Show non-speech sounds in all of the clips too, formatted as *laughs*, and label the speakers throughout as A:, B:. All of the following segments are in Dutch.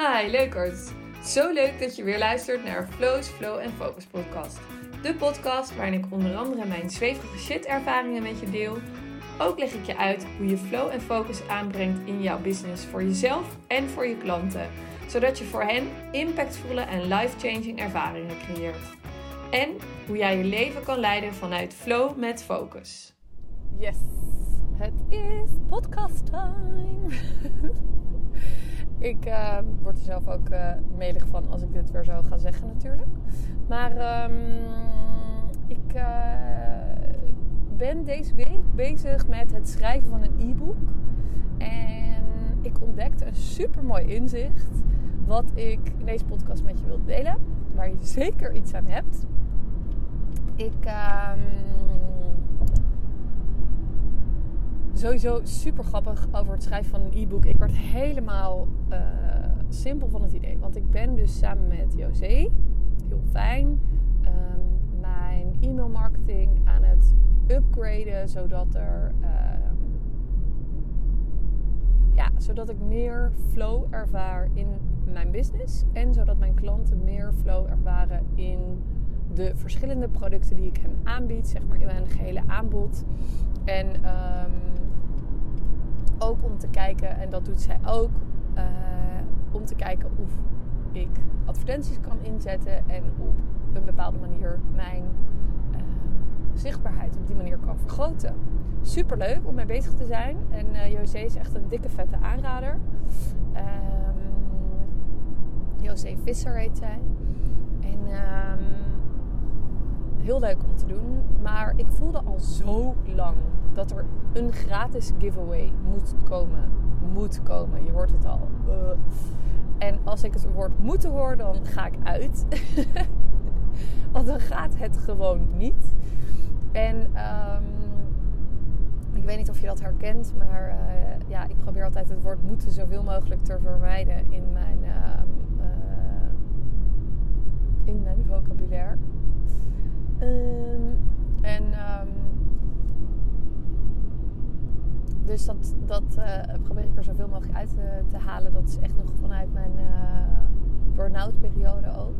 A: Hi leukers! Zo leuk dat je weer luistert naar Flow's Flow en Focus podcast. De podcast waarin ik onder andere mijn zweverige shit ervaringen met je deel. Ook leg ik je uit hoe je flow en focus aanbrengt in jouw business voor jezelf en voor je klanten. Zodat je voor hen impactvolle en life-changing ervaringen creëert. En hoe jij je leven kan leiden vanuit flow met focus.
B: Yes, het is podcast time. *laughs* ik uh, word er zelf ook uh, melig van als ik dit weer zo ga zeggen natuurlijk. Maar um, ik uh, ben deze week bezig met het schrijven van een e-book. En ik ontdekte een super mooi inzicht. Wat ik in deze podcast met je wil delen. Waar je zeker iets aan hebt. Ik... Um, sowieso super grappig over het schrijven van een e-book. Ik werd helemaal uh, simpel van het idee. Want ik ben dus samen met José, heel fijn, um, mijn e-mail marketing aan het upgraden. Zodat er... Um, ja, zodat ik meer flow ervaar in mijn business. En zodat mijn klanten meer flow ervaren in de verschillende producten die ik hen aanbied. Zeg maar in mijn gehele aanbod. En um, ook om te kijken, en dat doet zij ook, uh, om te kijken of ik advertenties kan inzetten en op een bepaalde manier mijn uh, zichtbaarheid op die manier kan vergroten. Super leuk om mee bezig te zijn. En uh, José is echt een dikke vette aanrader. Um, José Visser heet zij. Heel leuk om te doen. Maar ik voelde al zo lang dat er een gratis giveaway moet komen. Moet komen, je hoort het al. Uh. En als ik het woord moeten hoor, dan ga ik uit. *laughs* Want dan gaat het gewoon niet. En um, ik weet niet of je dat herkent, maar uh, ja, ik probeer altijd het woord moeten zoveel mogelijk te vermijden in mijn vocabulaire. Um, en um, dus dat, dat uh, probeer ik er zoveel mogelijk uit te, te, halen. Dat is echt nog vanuit mijn uh, burn-out periode ook.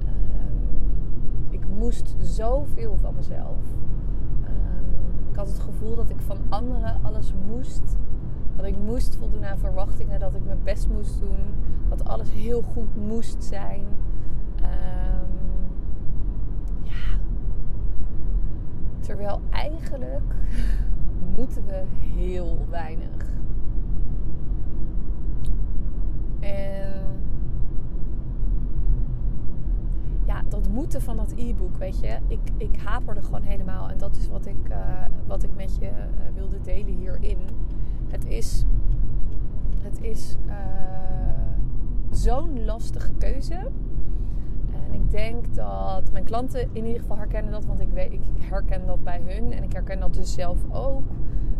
B: Um, ik moest zoveel van mezelf. ik had het gevoel dat ik van anderen alles moest. Dat ik moest voldoen aan verwachtingen. Dat ik mijn best moest doen. Dat alles heel goed moest zijn. Terwijl eigenlijk moeten we heel weinig. En ja, dat moeten van dat e-book, weet je. Ik, ik haperde gewoon helemaal. En dat is wat ik, uh, wat ik met je uh, wilde delen hierin. Het is, het is uh, zo'n lastige keuze ik denk dat mijn klanten in ieder geval herkennen dat, want ik, weet, ik herken dat bij hun en ik herken dat dus zelf ook.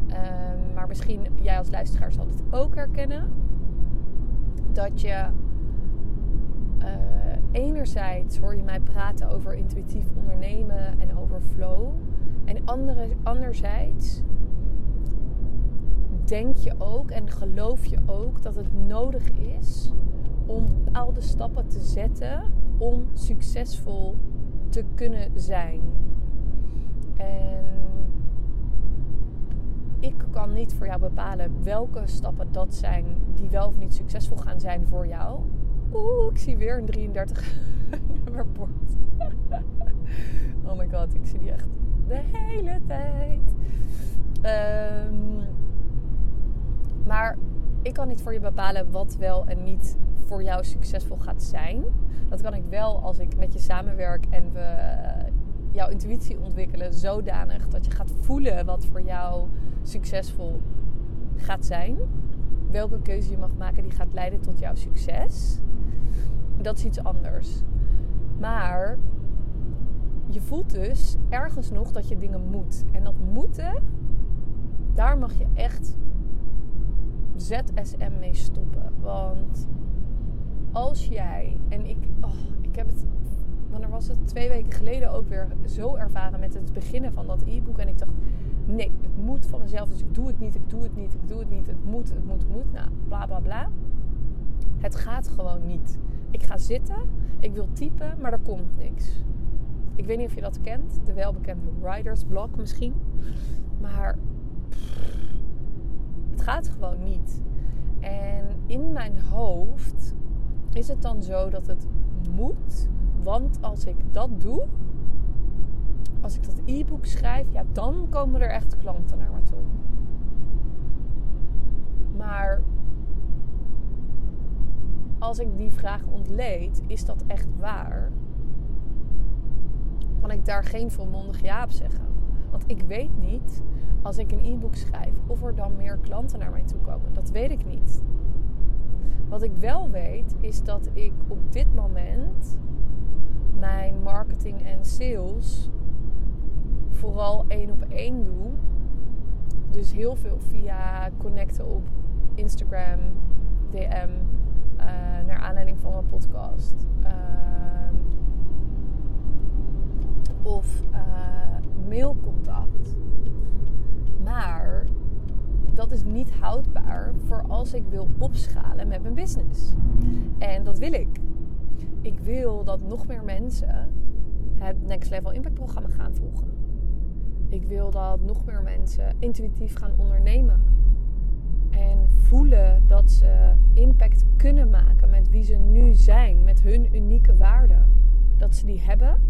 B: Um, maar misschien jij als luisteraar zal het ook herkennen. Dat je uh, enerzijds hoor je mij praten over intuïtief ondernemen en over flow. En andere, anderzijds denk je ook en geloof je ook dat het nodig is om bepaalde stappen te zetten om succesvol te kunnen zijn. En ik kan niet voor jou bepalen welke stappen dat zijn die wel of niet succesvol gaan zijn voor jou. Oeh, ik zie weer een 33 *laughs* nummerbord. *laughs* oh my god, ik zie die echt de hele tijd. Um, maar ik kan niet voor je bepalen wat wel en niet voor jou succesvol gaat zijn. Dat kan ik wel als ik met je samenwerk en we jouw intuïtie ontwikkelen zodanig dat je gaat voelen wat voor jou succesvol gaat zijn. Welke keuze je mag maken die gaat leiden tot jouw succes. Dat is iets anders. Maar je voelt dus ergens nog dat je dingen moet. En dat moeten, daar mag je echt ZSM mee stoppen. Want als jij, en ik, oh, ik heb het, wanneer was het? Twee weken geleden ook weer zo ervaren met het beginnen van dat e-book. En ik dacht, nee, het moet van mezelf. Dus ik doe het niet, ik doe het niet, ik doe het niet. Het moet, het moet, het moet. Nou, bla bla bla. Het gaat gewoon niet. Ik ga zitten, ik wil typen, maar er komt niks. Ik weet niet of je dat kent, de welbekende writer's block misschien. Maar gaat gewoon niet. En in mijn hoofd is het dan zo dat het moet. Want als ik dat doe, als ik dat e-book schrijf, ja, dan komen er echt klanten naar me toe. Maar als ik die vraag ontleed, is dat echt waar? Kan ik daar geen volmondig ja op zeggen? Want ik weet niet, als ik een e-book schrijf, of er dan meer klanten naar mij toe komen. Dat weet ik niet. Wat ik wel weet, is dat ik op dit moment mijn marketing en sales vooral één op één doe. Dus heel veel via connecten op Instagram, DM, uh, naar aanleiding van mijn podcast. Uh, of uh, mailcontact. Maar dat is niet houdbaar voor als ik wil opschalen met mijn business. En dat wil ik. Ik wil dat nog meer mensen het Next Level Impact programma gaan volgen. Ik wil dat nog meer mensen intuïtief gaan ondernemen. En voelen dat ze impact kunnen maken met wie ze nu zijn, met hun unieke waarden. Dat ze die hebben,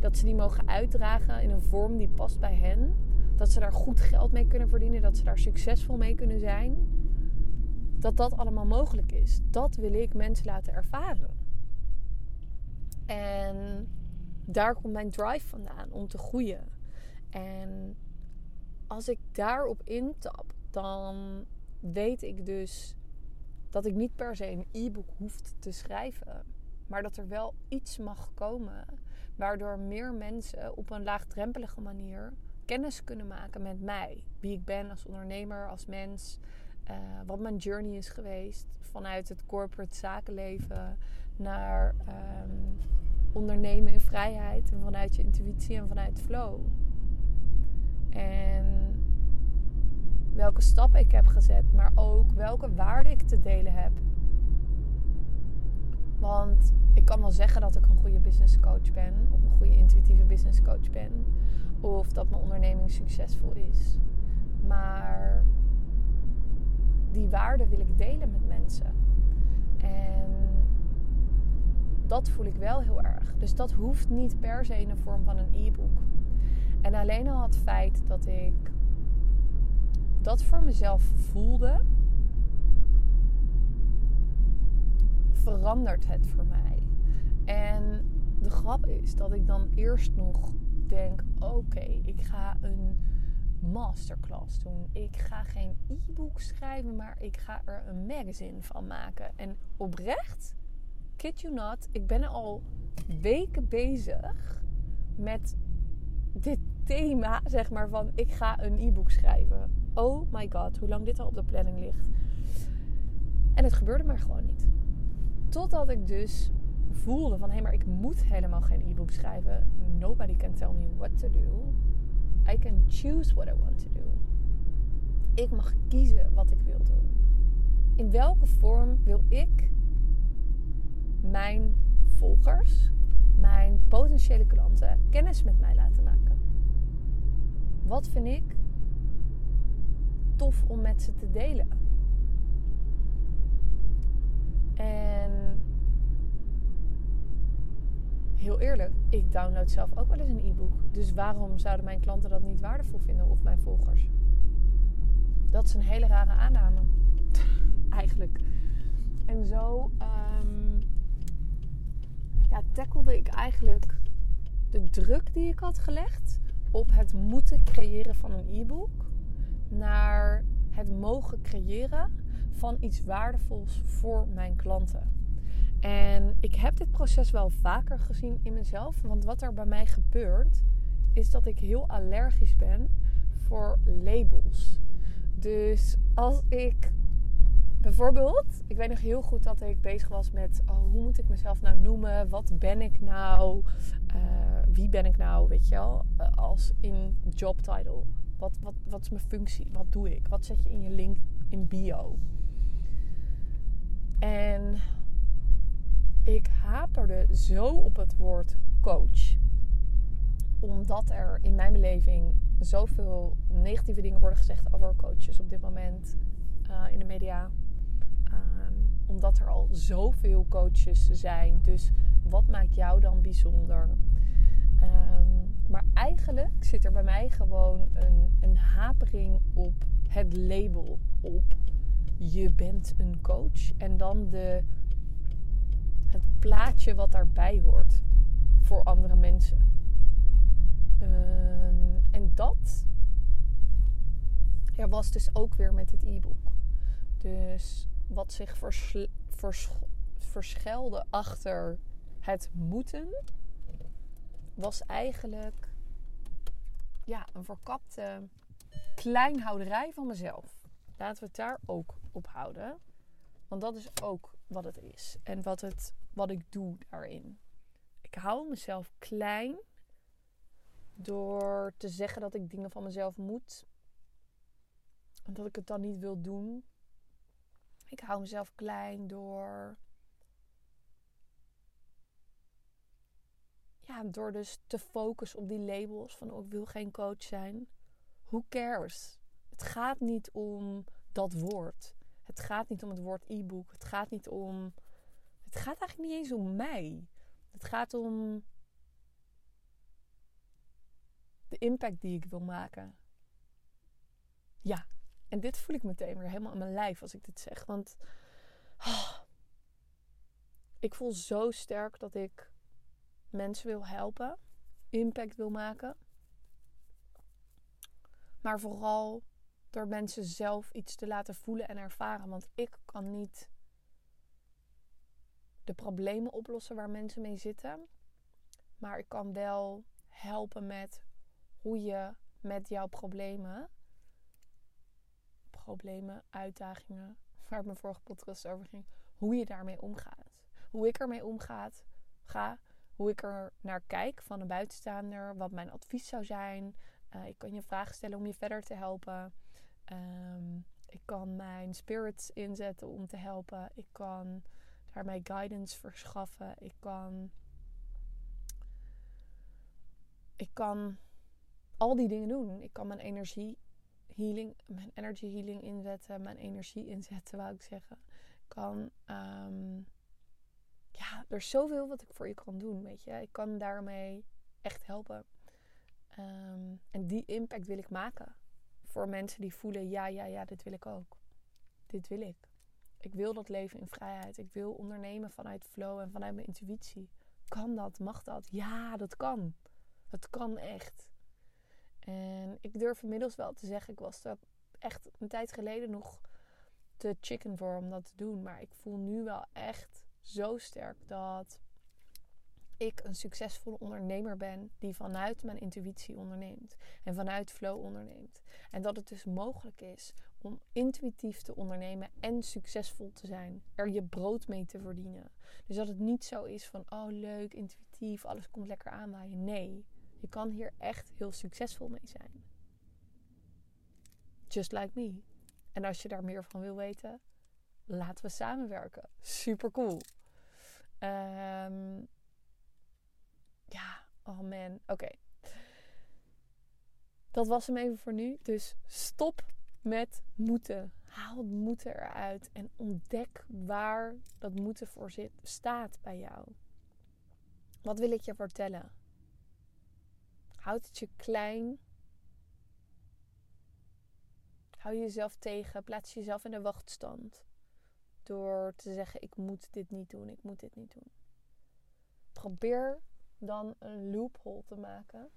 B: dat ze die mogen uitdragen in een vorm die past bij hen. Dat ze daar goed geld mee kunnen verdienen, dat ze daar succesvol mee kunnen zijn. Dat dat allemaal mogelijk is. Dat wil ik mensen laten ervaren. En daar komt mijn drive vandaan om te groeien. En als ik daarop intap, dan weet ik dus dat ik niet per se een e-book hoef te schrijven. Maar dat er wel iets mag komen waardoor meer mensen op een laagdrempelige manier kennis kunnen maken met mij. Wie ik ben als ondernemer, als mens. Uh, wat mijn journey is geweest vanuit het corporate zakenleven naar um, ondernemen in vrijheid en vanuit je intuïtie en vanuit flow. En welke stappen ik heb gezet, maar ook welke waarden ik te delen heb. Want ik kan wel zeggen dat ik een goede business coach ben, of een goede intuïtieve business coach ben, of dat mijn onderneming succesvol is. Maar die waarden wil ik delen met mensen. En dat voel ik wel heel erg. Dus dat hoeft niet per se in de vorm van een e-book. En alleen al het feit dat ik dat voor mezelf voelde, verandert het voor mij. En de grap is dat ik dan eerst nog denk: oké, ik ga een masterclass doen. Ik ga geen e-book schrijven, maar ik ga er een magazine van maken. En oprecht, kid you not, ik ben al weken bezig met dit thema, zeg maar, van ik ga een e-book schrijven. Oh my god, hoe lang dit al op de planning ligt. En het gebeurde maar gewoon niet. Totdat ik dus voelde van hé, hey, maar ik moet helemaal geen e-book schrijven. Nobody can tell me what to do. I can choose what I want to do. Ik mag kiezen wat ik wil doen. In welke vorm wil ik mijn volgers, mijn potentiële klanten kennis met mij laten maken? Wat vind ik tof om met ze te delen? Eerlijk, ik download zelf ook wel eens een e-book. Dus waarom zouden mijn klanten dat niet waardevol vinden of mijn volgers? Dat is een hele rare aanname. *laughs* Eigenlijk. En zo um, ja, tackelde ik eigenlijk de druk die ik had gelegd op het moeten creëren van een e-book naar het mogen creëren van iets waardevols voor mijn klanten. En ik heb dit proces wel vaker gezien in mezelf. Want wat er bij mij gebeurt, is dat ik heel allergisch ben voor labels. Dus als ik bijvoorbeeld, ik weet nog heel goed dat ik bezig was met oh, hoe moet ik mezelf nou noemen? Wat ben ik nou? Uh, wie ben ik nou? Weet je wel? Uh, als in job title. Wat, wat, wat is mijn functie? Wat doe ik? Wat zet je in je link in bio? En ik haperde zo op het woord coach. Omdat er in mijn beleving zoveel negatieve dingen worden gezegd over coaches op dit moment uh, in de media. Um, omdat er al zoveel coaches zijn. Dus wat maakt jou dan bijzonder? Um, maar eigenlijk zit er bij mij gewoon een, een hapering op het label. Op je bent een coach. En dan de, plaatje wat daarbij hoort voor andere mensen. Um, en dat er was dus ook weer met het e-book. Dus wat zich vers, verschelde achter het moeten, was eigenlijk ja, een verkapte kleinhouderij van mezelf. Laten we het daar ook op houden. Want dat is ook wat het is. En wat, het, wat ik doe daarin. Ik hou mezelf klein door te zeggen dat ik dingen van mezelf moet. En dat ik het dan niet wil doen. Ik hou mezelf klein door. Ja, door dus te focussen op die labels van oh, ik wil geen coach zijn. Who cares? Het gaat niet om dat woord. Het gaat niet om het woord e-book. Het gaat niet om. Het gaat eigenlijk niet eens om mij. Het gaat om de impact die ik wil maken. Ja, en dit voel ik meteen weer helemaal in mijn lijf als ik dit zeg. Want oh, ik voel zo sterk dat ik mensen wil helpen, impact wil maken. Maar vooral door mensen zelf iets te laten voelen en ervaren. Want ik kan niet de problemen oplossen waar mensen mee zitten. Maar ik kan wel helpen met hoe je met jouw problemen problemen, uitdagingen, waar mijn vorige podcast over ging, hoe je daarmee omgaat. Hoe ik ermee omgaat, ga, hoe ik er naar kijk van een buitenstaander, wat mijn advies zou zijn. Uh, ik kan je vragen stellen om je verder te helpen. Um, ik kan mijn spirits inzetten om te helpen. Ik kan daarmee guidance verschaffen. Ik kan. Ik kan al die dingen doen. Ik kan mijn energie healing, mijn energy healing inzetten, mijn energie inzetten, wou ik zeggen. Kan, um, ja, er is zoveel wat ik voor je kan doen, weet je. Ik kan daarmee echt helpen. Um, en die impact wil ik maken. Voor mensen die voelen, ja, ja, ja, dit wil ik ook. Dit wil ik. Ik wil dat leven in vrijheid. Ik wil ondernemen vanuit flow en vanuit mijn intuïtie. Kan dat? Mag dat? Ja, dat kan. Het kan echt. En ik durf inmiddels wel te zeggen, ik was er echt een tijd geleden nog te chicken voor om dat te doen. Maar ik voel nu wel echt zo sterk dat ik een succesvolle ondernemer ben die vanuit mijn intuïtie onderneemt en vanuit flow onderneemt. En dat het dus mogelijk is om intuïtief te ondernemen en succesvol te zijn. Er je brood mee te verdienen. Dus dat het niet zo is van, oh leuk, intuïtief, alles komt lekker aanwaaien. Nee, je kan hier echt heel succesvol mee zijn. Just like me. En als je daar meer van wil weten, laten we samenwerken. Super cool. Um, ja, oh man. Oké. Dat was hem even voor nu. Dus stop met moeten. Haal het moeten eruit en ontdek waar dat moeten voor zit, staat bij jou. Wat wil ik je vertellen? Houd het je klein. Hou jezelf tegen. Plaats jezelf in de wachtstand. Door te zeggen: Ik moet dit niet doen, ik moet dit niet doen. Probeer dan een loophole te maken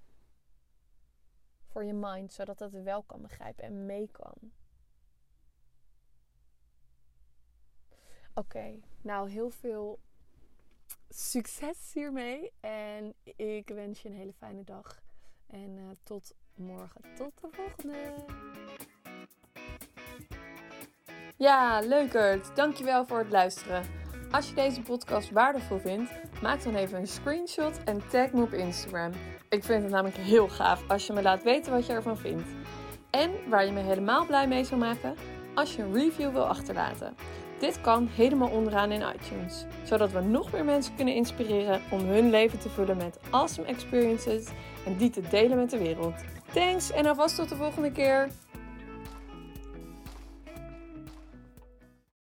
B: voor je mind, zodat het wel kan begrijpen en mee kan. Oké, nou heel veel succes hiermee en ik wens je een hele fijne dag. En uh, tot morgen. Tot de volgende.
A: Ja, leukert. Dankjewel voor het luisteren. Als je deze podcast waardevol vindt, maak dan even een screenshot en tag me op Instagram. Ik vind het namelijk heel gaaf als je me laat weten wat je ervan vindt. En waar je me helemaal blij mee zou maken, als je een review wil achterlaten.
B: Dit kan helemaal onderaan in iTunes, zodat we nog meer mensen kunnen inspireren om hun leven te vullen met awesome experiences en die te delen met de wereld. Thanks en alvast tot de volgende keer.